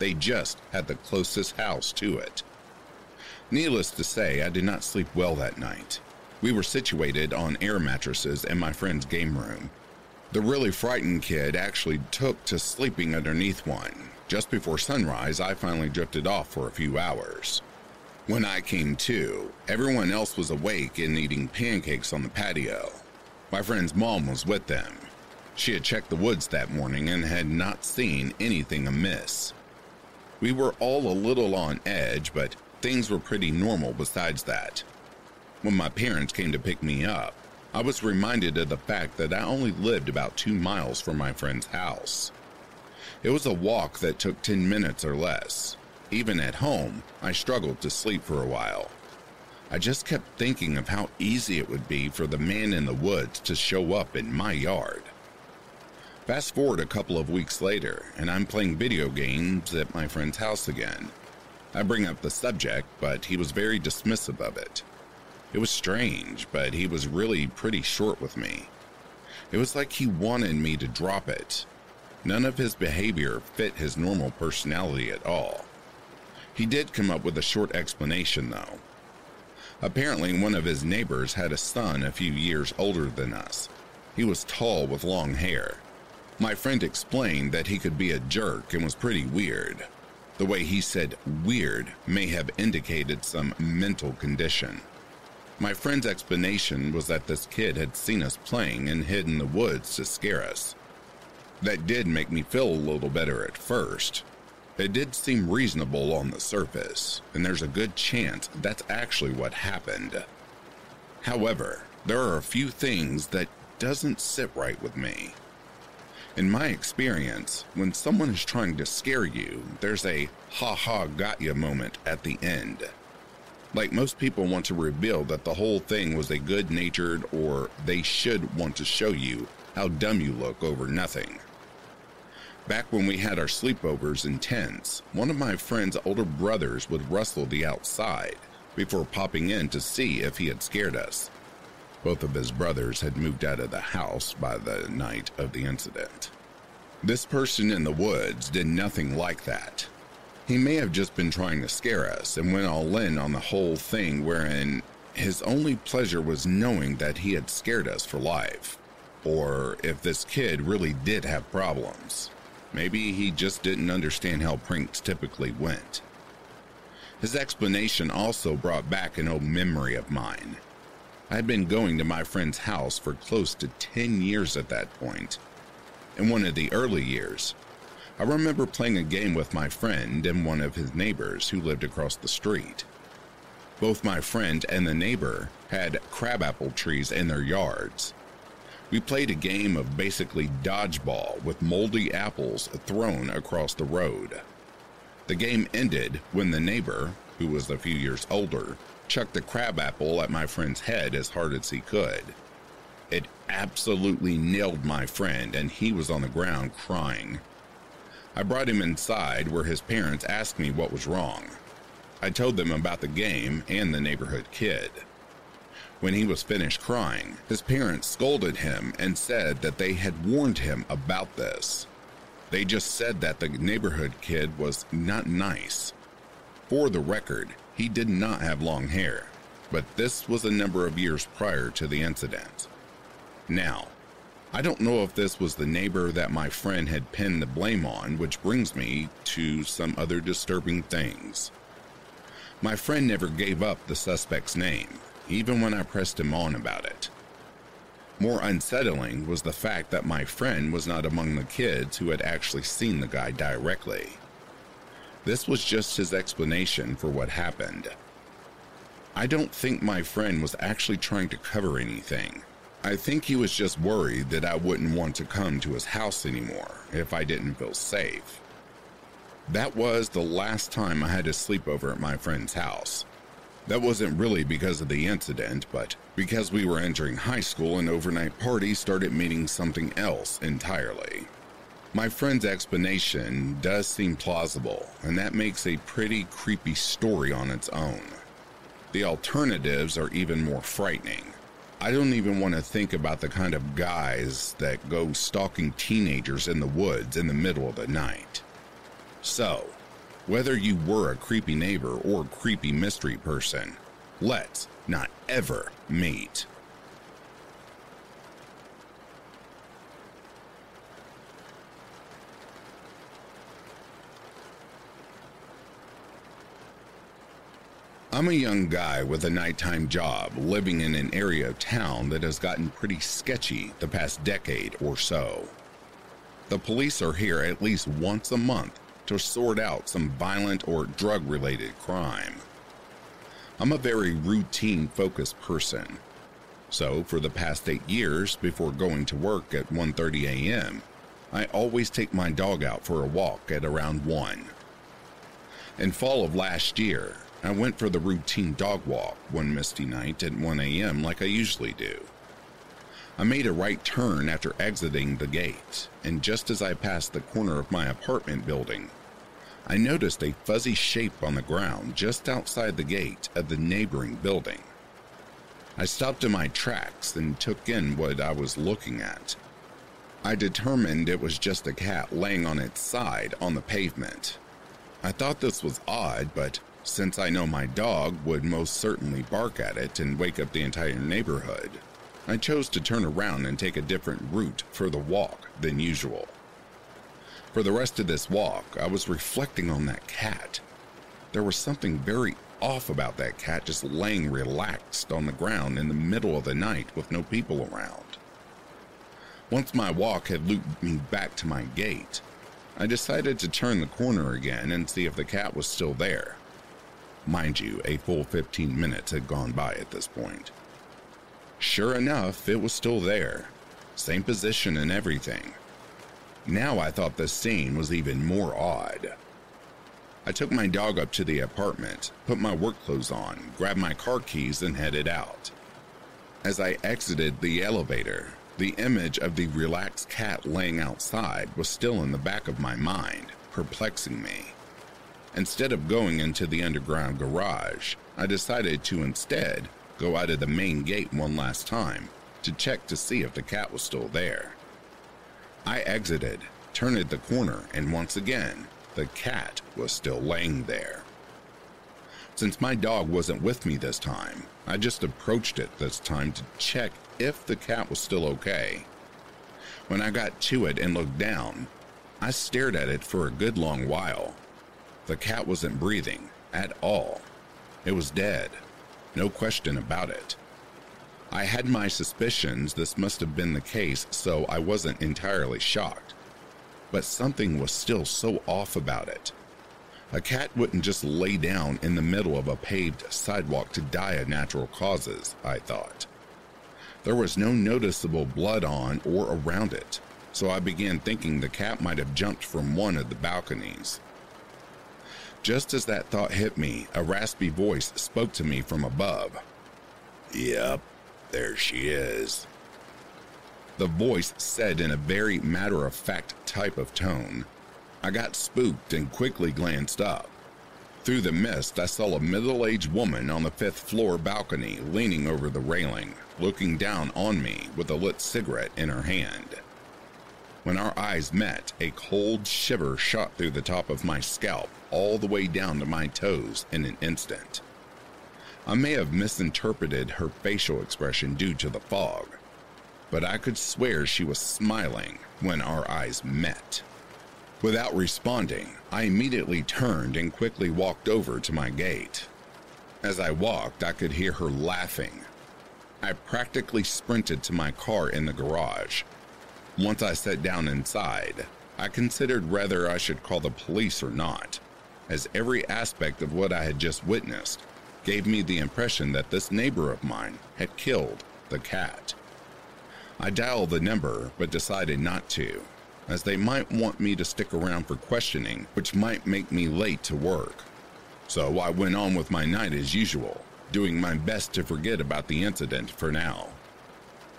They just had the closest house to it. Needless to say, I did not sleep well that night. We were situated on air mattresses in my friend's game room. The really frightened kid actually took to sleeping underneath one. Just before sunrise, I finally drifted off for a few hours. When I came to, everyone else was awake and eating pancakes on the patio. My friend's mom was with them. She had checked the woods that morning and had not seen anything amiss. We were all a little on edge, but things were pretty normal besides that. When my parents came to pick me up, I was reminded of the fact that I only lived about two miles from my friend's house. It was a walk that took 10 minutes or less. Even at home, I struggled to sleep for a while. I just kept thinking of how easy it would be for the man in the woods to show up in my yard. Fast forward a couple of weeks later, and I'm playing video games at my friend's house again. I bring up the subject, but he was very dismissive of it. It was strange, but he was really pretty short with me. It was like he wanted me to drop it. None of his behavior fit his normal personality at all. He did come up with a short explanation, though. Apparently, one of his neighbors had a son a few years older than us. He was tall with long hair. My friend explained that he could be a jerk and was pretty weird. The way he said weird may have indicated some mental condition. My friend's explanation was that this kid had seen us playing and hid in the woods to scare us. That did make me feel a little better at first. It did seem reasonable on the surface, and there's a good chance that's actually what happened. However, there are a few things that doesn't sit right with me. In my experience, when someone is trying to scare you, there's a ha ha got ya moment at the end. Like most people want to reveal that the whole thing was a good natured or they should want to show you how dumb you look over nothing. Back when we had our sleepovers in tents, one of my friend's older brothers would rustle the outside before popping in to see if he had scared us. Both of his brothers had moved out of the house by the night of the incident. This person in the woods did nothing like that. He may have just been trying to scare us and went all in on the whole thing, wherein his only pleasure was knowing that he had scared us for life. Or if this kid really did have problems. Maybe he just didn't understand how pranks typically went. His explanation also brought back an old memory of mine. I had been going to my friend's house for close to 10 years at that point. In one of the early years, I remember playing a game with my friend and one of his neighbors who lived across the street. Both my friend and the neighbor had crabapple trees in their yards. We played a game of basically dodgeball with moldy apples thrown across the road. The game ended when the neighbor, who was a few years older, chucked the crabapple at my friend's head as hard as he could. It absolutely nailed my friend, and he was on the ground crying. I brought him inside where his parents asked me what was wrong. I told them about the game and the neighborhood kid. When he was finished crying, his parents scolded him and said that they had warned him about this. They just said that the neighborhood kid was not nice. For the record, he did not have long hair, but this was a number of years prior to the incident. Now, I don't know if this was the neighbor that my friend had pinned the blame on, which brings me to some other disturbing things. My friend never gave up the suspect's name, even when I pressed him on about it. More unsettling was the fact that my friend was not among the kids who had actually seen the guy directly. This was just his explanation for what happened. I don't think my friend was actually trying to cover anything. I think he was just worried that I wouldn't want to come to his house anymore if I didn't feel safe. That was the last time I had to sleep over at my friend's house. That wasn't really because of the incident, but because we were entering high school and overnight parties started meaning something else entirely. My friend's explanation does seem plausible, and that makes a pretty creepy story on its own. The alternatives are even more frightening. I don't even want to think about the kind of guys that go stalking teenagers in the woods in the middle of the night. So, whether you were a creepy neighbor or creepy mystery person, let's not ever meet. I'm a young guy with a nighttime job living in an area of town that has gotten pretty sketchy the past decade or so. The police are here at least once a month to sort out some violent or drug related crime. I'm a very routine focused person. So, for the past 8 years before going to work at 1:30 a.m., I always take my dog out for a walk at around 1. In fall of last year, I went for the routine dog walk one misty night at 1 a.m. like I usually do. I made a right turn after exiting the gate, and just as I passed the corner of my apartment building, I noticed a fuzzy shape on the ground just outside the gate of the neighboring building. I stopped in my tracks and took in what I was looking at. I determined it was just a cat laying on its side on the pavement. I thought this was odd, but since I know my dog would most certainly bark at it and wake up the entire neighborhood, I chose to turn around and take a different route for the walk than usual. For the rest of this walk, I was reflecting on that cat. There was something very off about that cat just laying relaxed on the ground in the middle of the night with no people around. Once my walk had looped me back to my gate, I decided to turn the corner again and see if the cat was still there. Mind you, a full 15 minutes had gone by at this point. Sure enough, it was still there. Same position and everything. Now I thought the scene was even more odd. I took my dog up to the apartment, put my work clothes on, grabbed my car keys, and headed out. As I exited the elevator, the image of the relaxed cat laying outside was still in the back of my mind, perplexing me. Instead of going into the underground garage, I decided to instead go out of the main gate one last time to check to see if the cat was still there. I exited, turned the corner, and once again, the cat was still laying there. Since my dog wasn't with me this time, I just approached it this time to check if the cat was still okay. When I got to it and looked down, I stared at it for a good long while. The cat wasn't breathing at all. It was dead. No question about it. I had my suspicions this must have been the case, so I wasn't entirely shocked. But something was still so off about it. A cat wouldn't just lay down in the middle of a paved sidewalk to die of natural causes, I thought. There was no noticeable blood on or around it, so I began thinking the cat might have jumped from one of the balconies. Just as that thought hit me, a raspy voice spoke to me from above. Yep, there she is. The voice said in a very matter of fact type of tone. I got spooked and quickly glanced up. Through the mist, I saw a middle aged woman on the fifth floor balcony leaning over the railing, looking down on me with a lit cigarette in her hand. When our eyes met, a cold shiver shot through the top of my scalp all the way down to my toes in an instant. I may have misinterpreted her facial expression due to the fog, but I could swear she was smiling when our eyes met. Without responding, I immediately turned and quickly walked over to my gate. As I walked, I could hear her laughing. I practically sprinted to my car in the garage, once I sat down inside, I considered whether I should call the police or not, as every aspect of what I had just witnessed gave me the impression that this neighbor of mine had killed the cat. I dialed the number but decided not to, as they might want me to stick around for questioning, which might make me late to work. So I went on with my night as usual, doing my best to forget about the incident for now.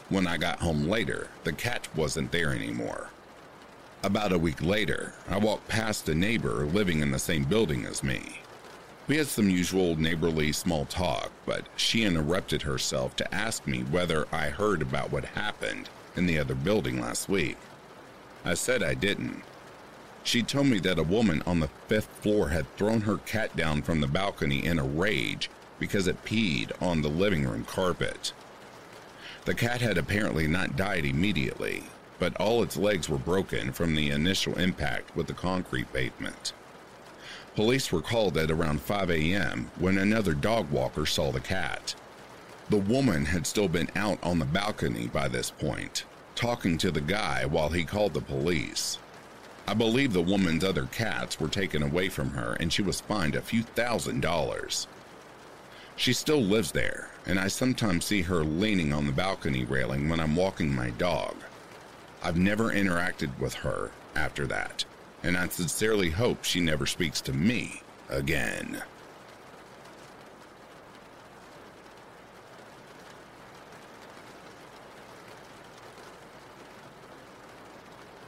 When I got home later, the cat wasn't there anymore. About a week later, I walked past a neighbor living in the same building as me. We had some usual neighborly small talk, but she interrupted herself to ask me whether I heard about what happened in the other building last week. I said I didn't. She told me that a woman on the fifth floor had thrown her cat down from the balcony in a rage because it peed on the living room carpet. The cat had apparently not died immediately, but all its legs were broken from the initial impact with the concrete pavement. Police were called at around 5 a.m. when another dog walker saw the cat. The woman had still been out on the balcony by this point, talking to the guy while he called the police. I believe the woman's other cats were taken away from her and she was fined a few thousand dollars. She still lives there, and I sometimes see her leaning on the balcony railing when I'm walking my dog. I've never interacted with her after that, and I sincerely hope she never speaks to me again.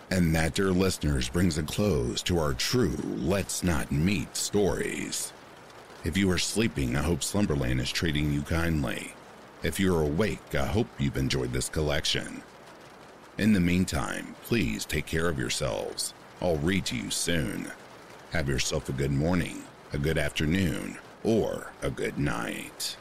And that, dear listeners, brings a close to our true Let's Not Meet stories. If you are sleeping, I hope Slumberland is treating you kindly. If you are awake, I hope you've enjoyed this collection. In the meantime, please take care of yourselves I'll read to you soon. Have yourself a good morning, a good afternoon, or a good night.